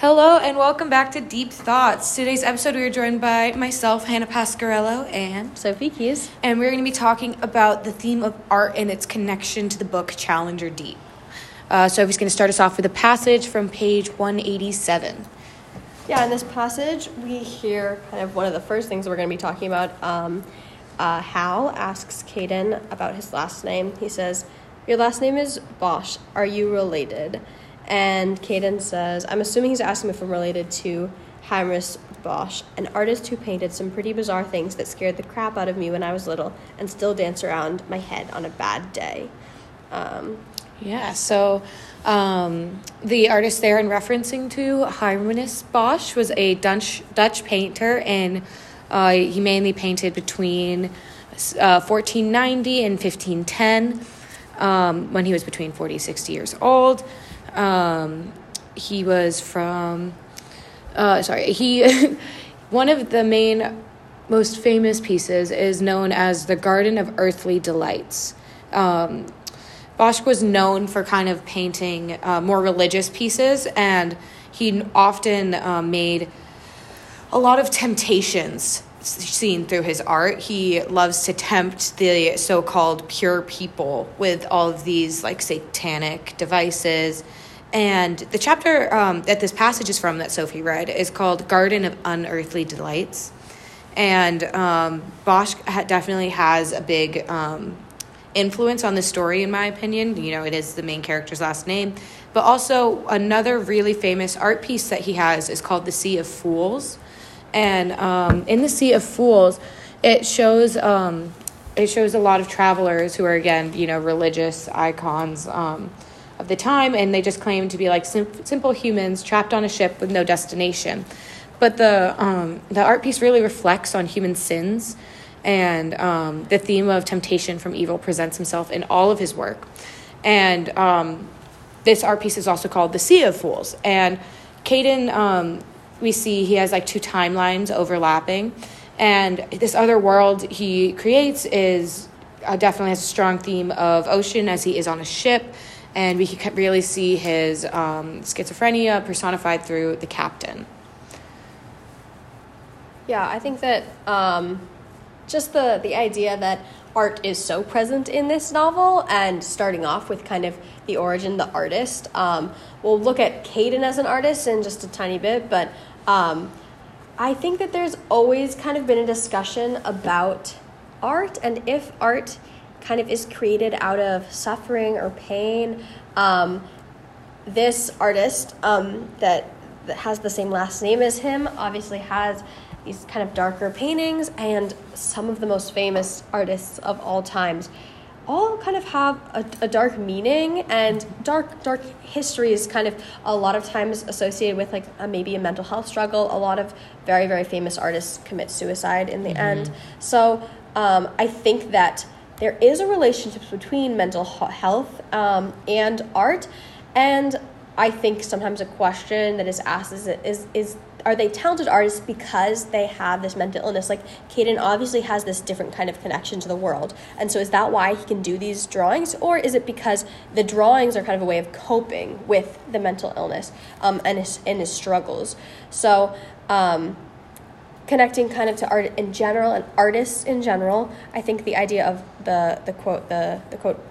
Hello and welcome back to Deep Thoughts. Today's episode, we are joined by myself, Hannah Pascarello, and Sophie Keys. and we're going to be talking about the theme of art and its connection to the book Challenger Deep. Uh, Sophie's going to start us off with a passage from page 187. Yeah, in this passage, we hear kind of one of the first things we're going to be talking about. Um, uh, Hal asks Caden about his last name. He says, Your last name is Bosch. Are you related? And Caden says, I'm assuming he's asking if I'm related to Hieronymus Bosch, an artist who painted some pretty bizarre things that scared the crap out of me when I was little and still dance around my head on a bad day. Um, Yeah, so um, the artist there in referencing to Hieronymus Bosch was a Dutch, Dutch painter, and uh, he mainly painted between uh, 1490 and 1510 um, when he was between 40 60 years old. Um, he was from, uh, sorry, he, one of the main, most famous pieces is known as the Garden of Earthly Delights. Um, Bosch was known for kind of painting uh, more religious pieces, and he often uh, made a lot of temptations seen through his art. He loves to tempt the so called pure people with all of these like satanic devices. And the chapter um, that this passage is from that Sophie read is called Garden of Unearthly Delights. And um, Bosch ha- definitely has a big um, influence on the story, in my opinion. You know, it is the main character's last name. But also, another really famous art piece that he has is called The Sea of Fools. And um, in The Sea of Fools, it shows. Um, it shows a lot of travelers who are again, you know, religious icons um, of the time, and they just claim to be like sim- simple humans trapped on a ship with no destination. But the um, the art piece really reflects on human sins, and um, the theme of temptation from evil presents himself in all of his work. And um, this art piece is also called "The Sea of Fools." And Caden, we see he has like two timelines overlapping, and this other world he creates is uh, definitely has a strong theme of ocean as he is on a ship, and we can really see his um, schizophrenia personified through the captain. Yeah, I think that um, just the the idea that art is so present in this novel, and starting off with kind of the origin, the artist. Um, we'll look at Caden as an artist in just a tiny bit, but um, I think that there's always kind of been a discussion about art and if art kind of is created out of suffering or pain. Um, this artist um, that, that has the same last name as him obviously has these kind of darker paintings, and some of the most famous artists of all times all kind of have a, a dark meaning and dark dark history is kind of a lot of times associated with like a, maybe a mental health struggle. A lot of very very famous artists commit suicide in the end. So um, i think that there is a relationship between mental health um, and art and I think sometimes a question that is asked is, is, is are they talented artists because they have this mental illness? Like Caden obviously has this different kind of connection to the world. And so is that why he can do these drawings? Or is it because the drawings are kind of a way of coping with the mental illness um, and, his, and his struggles? So um, connecting kind of to art in general and artists in general, I think the idea of the, the quote, the, the quote,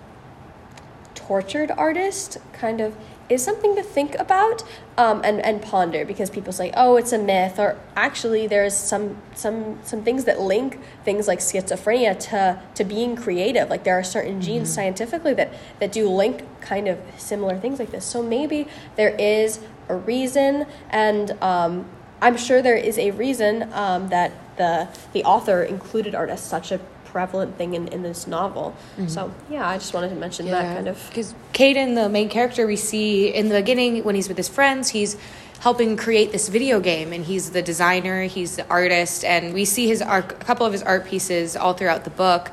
tortured artist kind of is something to think about um, and, and ponder because people say oh it's a myth or actually there's some some some things that link things like schizophrenia to to being creative. Like there are certain genes scientifically that that do link kind of similar things like this. So maybe there is a reason and um, i'm sure there is a reason um, that the the author included art as such a prevalent thing in, in this novel so yeah i just wanted to mention that kind of because Caden, the main character we see in the beginning when he's with his friends, he's helping create this video game, and he's the designer, he's the artist, and we see his art, a couple of his art pieces all throughout the book,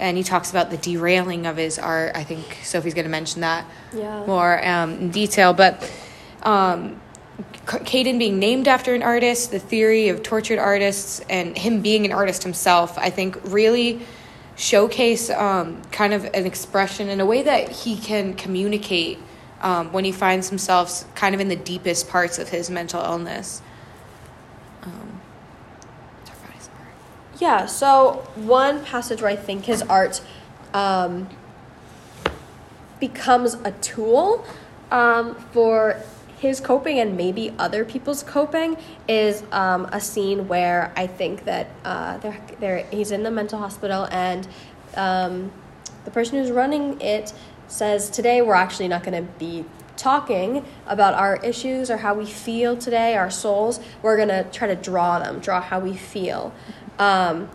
and he talks about the derailing of his art. I think Sophie's going to mention that Yeah. more um, in detail, but. Um, Caden being named after an artist, the theory of tortured artists, and him being an artist himself, I think really showcase um, kind of an expression in a way that he can communicate um, when he finds himself kind of in the deepest parts of his mental illness. Um, yeah, so one passage where I think his art um, becomes a tool um, for his coping and maybe other people's coping is um, a scene where I think that uh, they're, they're, he's in the mental hospital and um, the person who's running it says, Today we're actually not going to be talking about our issues or how we feel today, our souls. We're going to try to draw them, draw how we feel. Um,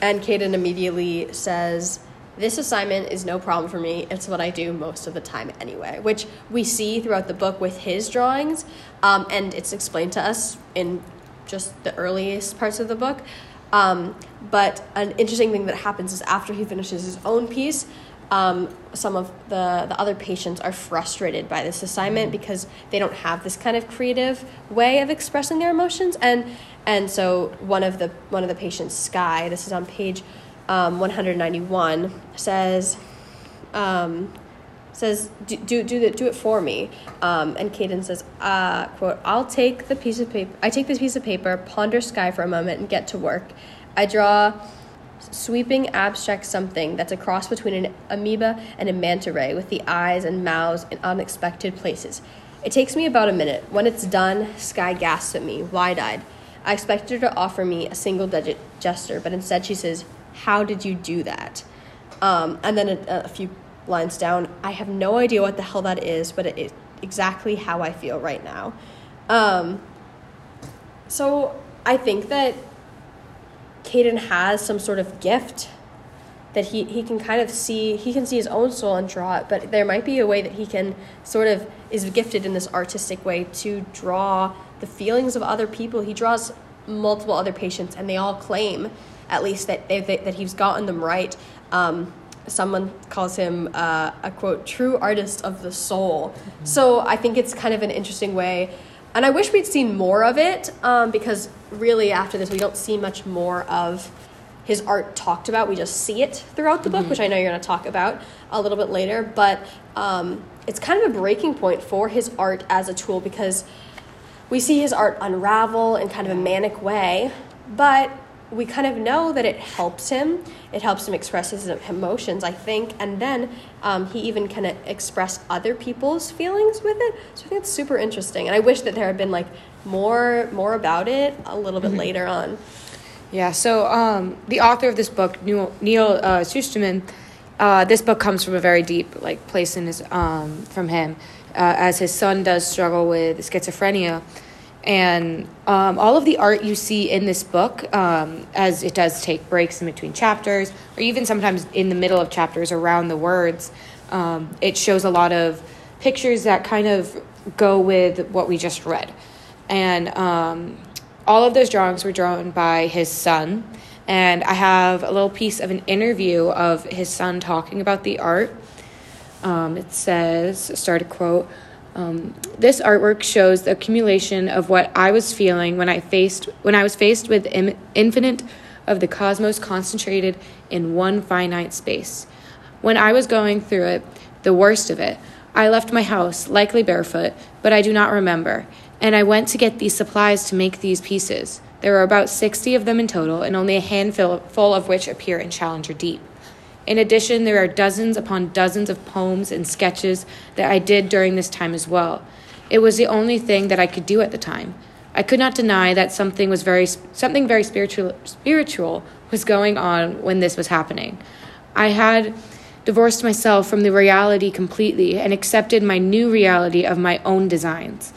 and Caden immediately says, this assignment is no problem for me. It's what I do most of the time anyway, which we see throughout the book with his drawings. Um, and it's explained to us in just the earliest parts of the book. Um, but an interesting thing that happens is after he finishes his own piece, um, some of the, the other patients are frustrated by this assignment because they don't have this kind of creative way of expressing their emotions. And, and so one of the, one of the patients, Sky, this is on page um, 191 says, um, says do, do, do, the, do it for me. Um, and Caden says, uh, quote, I'll take the piece of paper, I take this piece of paper, ponder sky for a moment and get to work. I draw sweeping abstract something that's a cross between an amoeba and a manta ray with the eyes and mouths in unexpected places. It takes me about a minute. When it's done, Sky gasps at me, wide eyed. I expected her to offer me a single digit gesture, but instead she says, how did you do that? Um, and then a, a, few lines down, I have no idea what the hell that is, but it is exactly how I feel right now. Um, so I think that Caden has some sort of gift that he, he can kind of see he can see his own soul and draw it but there might be a way that he can sort of is gifted in this artistic way to draw the feelings of other people he draws multiple other patients and they all claim at least that they, that he's gotten them right. Um, someone calls him uh, a quote true artist of the soul. Mm-hmm. So I think it's kind of an interesting way. And I wish we'd seen more of it um, because really after this we don't see much more of his art talked about. We just see it throughout the book, mm-hmm. which I know you're going to talk about a little bit later. But um, it's kind of a breaking point for his art as a tool because we see his art unravel in kind of a manic way, but we kind of know that it helps him. It helps him express his emotions, I think. And then um, he even kind of express other people's feelings with it. So I think it's super interesting. And I wish that there had been like more more about it a little bit mm-hmm. later on. Yeah. So um, the author of this book, Neal, Neal uh, uh, this book comes from a very deep like place in his um, from him, uh, as his son does struggle with schizophrenia and um, all of the art you see in this book, um, as it does take breaks in between chapters, or even sometimes in the middle of chapters around the words, um, it shows a lot of pictures that kind of go with what we just read. And um, all of those drawings were drawn by his son. And I have a little piece of an interview of his son talking about the art. Um, it says, start a quote. Um, this artwork shows the accumulation of what I was feeling when I faced when I was faced with Im- infinite of the cosmos concentrated in one finite space. When I was going through it, the worst of it, I left my house, likely barefoot, but I do not remember, and I went to get these supplies to make these pieces. There are about 60 of them in total, and only a handful of which appear in Challenger Deep. In addition, there are dozens upon dozens of poems and sketches that I did during this time as well. It was the only thing that I could do at the time. I could not deny that something was very something very spiritual spiritual was going on when this was happening. I had divorced myself from the reality completely and accepted my new reality of my own designs.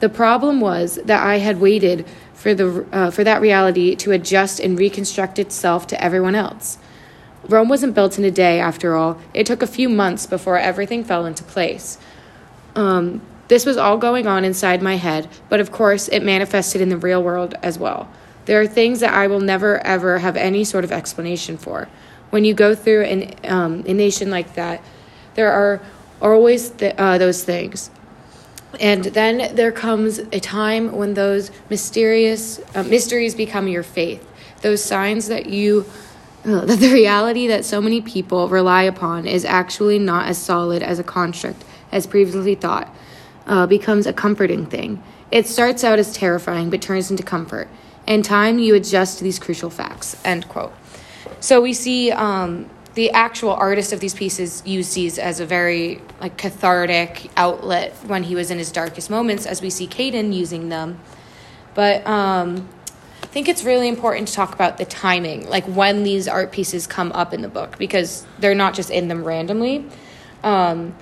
The problem was that I had waited for the uh, for that reality to adjust and reconstruct itself to everyone else. Rome wasn't built in a day, after all. It took a few months before everything fell into place. Um, this was all going on inside my head, but of course, it manifested in the real world as well. There are things that I will never, ever have any sort of explanation for. When you go through an, um, a nation like that, there are always th- uh, those things. And then there comes a time when those mysterious uh, mysteries become your faith. Those signs that you that the reality that so many people rely upon is actually not as solid as a construct as previously thought, uh, becomes a comforting thing. It starts out as terrifying, but turns into comfort. In time, you adjust to these crucial facts. End quote. So we see um, the actual artist of these pieces used these as a very like cathartic outlet when he was in his darkest moments, as we see Caden using them. But um, think it's really important to talk about the timing, like when these art pieces come up in the book, because they're not just in them randomly. Um,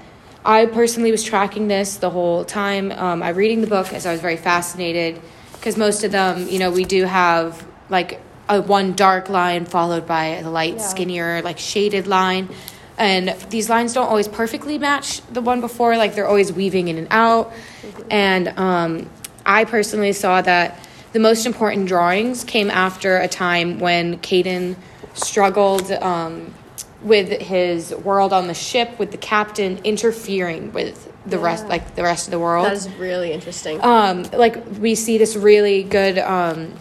I personally was tracking this the whole time. Um, I'm reading the book as I was very fascinated, because most of them, you know, we do have like a one dark line followed by a light, yeah. skinnier, like shaded line. And these lines don't always perfectly match the one before, like they're always weaving in and out. Mm-hmm. And um, I personally saw that the most important drawings came after a time when Caden struggled um, with his world on the ship, with the captain interfering with the yeah. rest, like the rest of the world. That is really interesting. Um, like we see this really good um,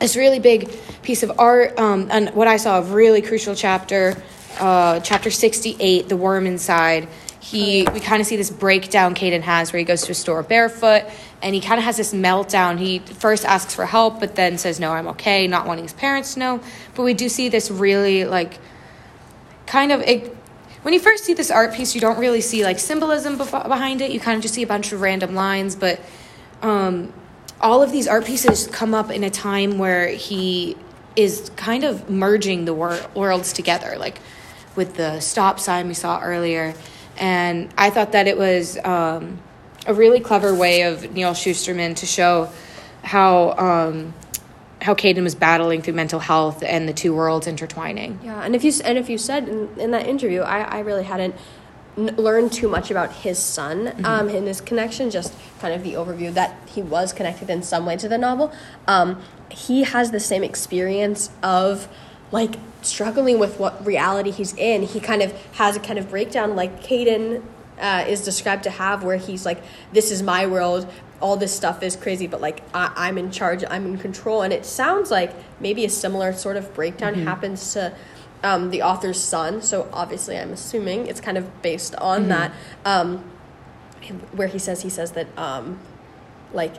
this really big piece of art. Um, and what I saw a really crucial chapter, uh, chapter 68, The Worm Inside. He, we kind of see this breakdown Caden has where he goes to a store barefoot and he kind of has this meltdown. He first asks for help, but then says, No, I'm okay, not wanting his parents to know. But we do see this really, like, kind of. It, when you first see this art piece, you don't really see like symbolism behind it. You kind of just see a bunch of random lines, but um, all of these art pieces come up in a time where he is kind of merging the wor- worlds together, like with the stop sign we saw earlier. And I thought that it was um, a really clever way of Neal Shusterman to show how um, how Caden was battling through mental health and the two worlds intertwining. Yeah, and if you and if you said in, in that interview, I, I really hadn't n- learned too much about his son mm-hmm. um, and his connection, just kind of the overview that he was connected in some way to the novel. Um, he has the same experience of like struggling with what reality he's in. He kind of has a kind of breakdown like Caden uh, is described to have, where he's like, "This is my world." All this stuff is crazy, but like I- I'm in charge, I'm in control, and it sounds like maybe a similar sort of breakdown mm-hmm. happens to um, the author's son. So obviously, I'm assuming it's kind of based on mm-hmm. that. Um, where he says he says that um, like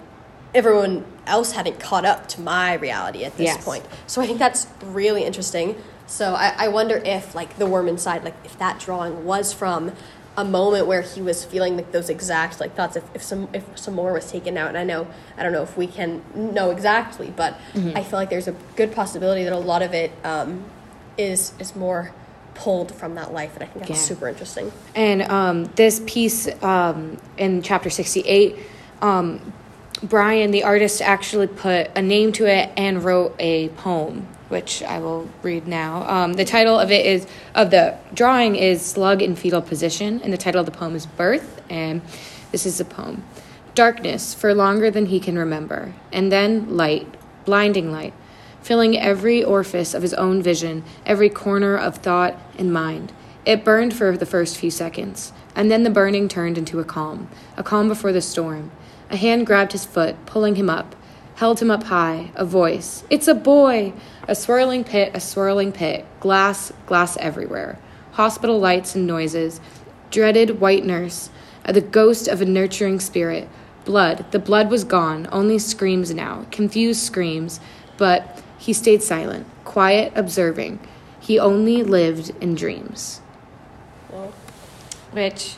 everyone else hadn't caught up to my reality at this yes. point. So I think that's really interesting. So I, I wonder if like the worm inside, like if that drawing was from a moment where he was feeling like those exact like thoughts if, if some if some more was taken out and i know i don't know if we can know exactly but mm-hmm. i feel like there's a good possibility that a lot of it um, is is more pulled from that life and i think that's yeah. super interesting and um, this piece um, in chapter 68 um, brian the artist actually put a name to it and wrote a poem which i will read now um, the title of it is of the drawing is slug in fetal position and the title of the poem is birth and this is the poem darkness for longer than he can remember and then light blinding light filling every orifice of his own vision, every corner of thought and mind. It burned for the first few seconds, and then the burning turned into a calm, a calm before the storm. A hand grabbed his foot, pulling him up, held him up high, a voice. It's a boy! A swirling pit, a swirling pit, glass, glass everywhere. Hospital lights and noises, dreaded white nurse, uh, the ghost of a nurturing spirit. Blood, the blood was gone, only screams now, confused screams, but he stayed silent, quiet, observing. He only lived in dreams. Well, which,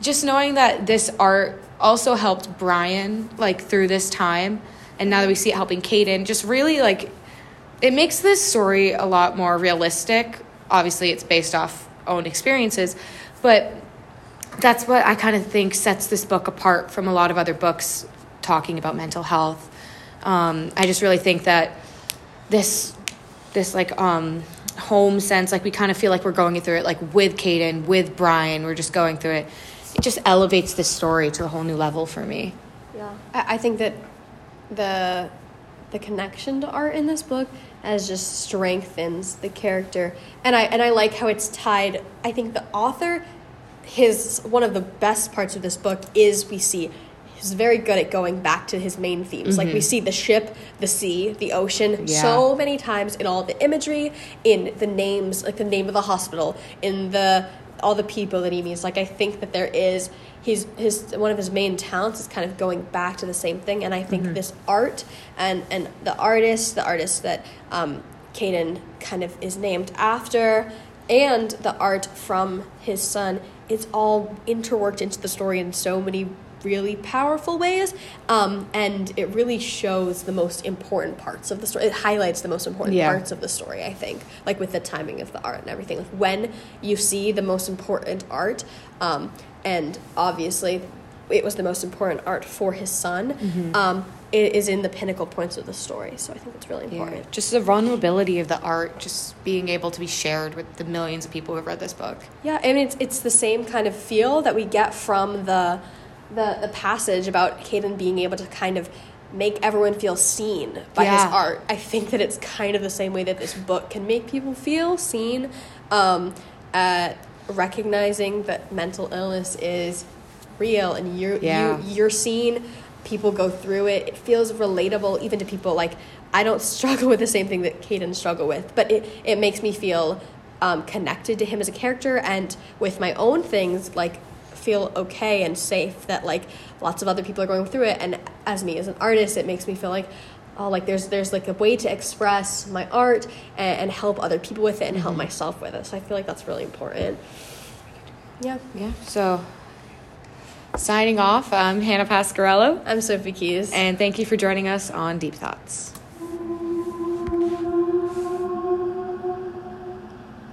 just knowing that this art also helped Brian, like, through this time, and now that we see it helping Caden, just really, like, it makes this story a lot more realistic. Obviously, it's based off own experiences, but that's what I kind of think sets this book apart from a lot of other books talking about mental health. Um, I just really think that this this like um home sense like we kind of feel like we're going through it like with Caden with Brian we're just going through it it just elevates this story to a whole new level for me yeah I, I think that the the connection to art in this book as just strengthens the character and I and I like how it's tied I think the author his one of the best parts of this book is we see he's very good at going back to his main themes. Mm-hmm. Like we mm-hmm. see the ship, the sea, the ocean yeah. so many times in all the imagery, in the names, like the name of the hospital, in the all the people that he meets. Like I think that there is he's his one of his main talents is kind of going back to the same thing, and I think Mm-hmm. this art and and the artist, the artist that um, Caden kind of is named after, and the art from his son, it's all interworked into the story in so many really powerful ways um, and it really shows the most important parts of the story it highlights the most important Yeah. parts of the story i think like with the timing of the art and everything like when you see the most important art um, and obviously it was the most important art for his son Mm-hmm. um, it is in the pinnacle points of the story so i think it's really Yeah. important Just the vulnerability of the art, just being able to be shared with the millions of people who have read this book. Yeah, I mean it's it's the same kind of feel that we get from the the the passage about Caden being able to kind of make everyone feel seen by his art. I think that it's kind of the same way that this book can make people feel seen. Um, at recognizing that mental illness is real and you're Yeah. you, you're seen. People go through it. It feels relatable even to people like I don't struggle with the same thing that Caden struggle with, but it, it makes me feel um, connected to him as a character and with my own things like feel okay and safe that like lots of other people are going through it. And as me as an artist it makes me feel like oh like there's there's like a way to express my art and, and help other people with it and help mm-hmm. myself with it. So i feel like that's really important. Yeah. Yeah. So, signing off, I'm Hannah Pascarello, i'm sophie keys. And thank you for joining us on Deep Thoughts.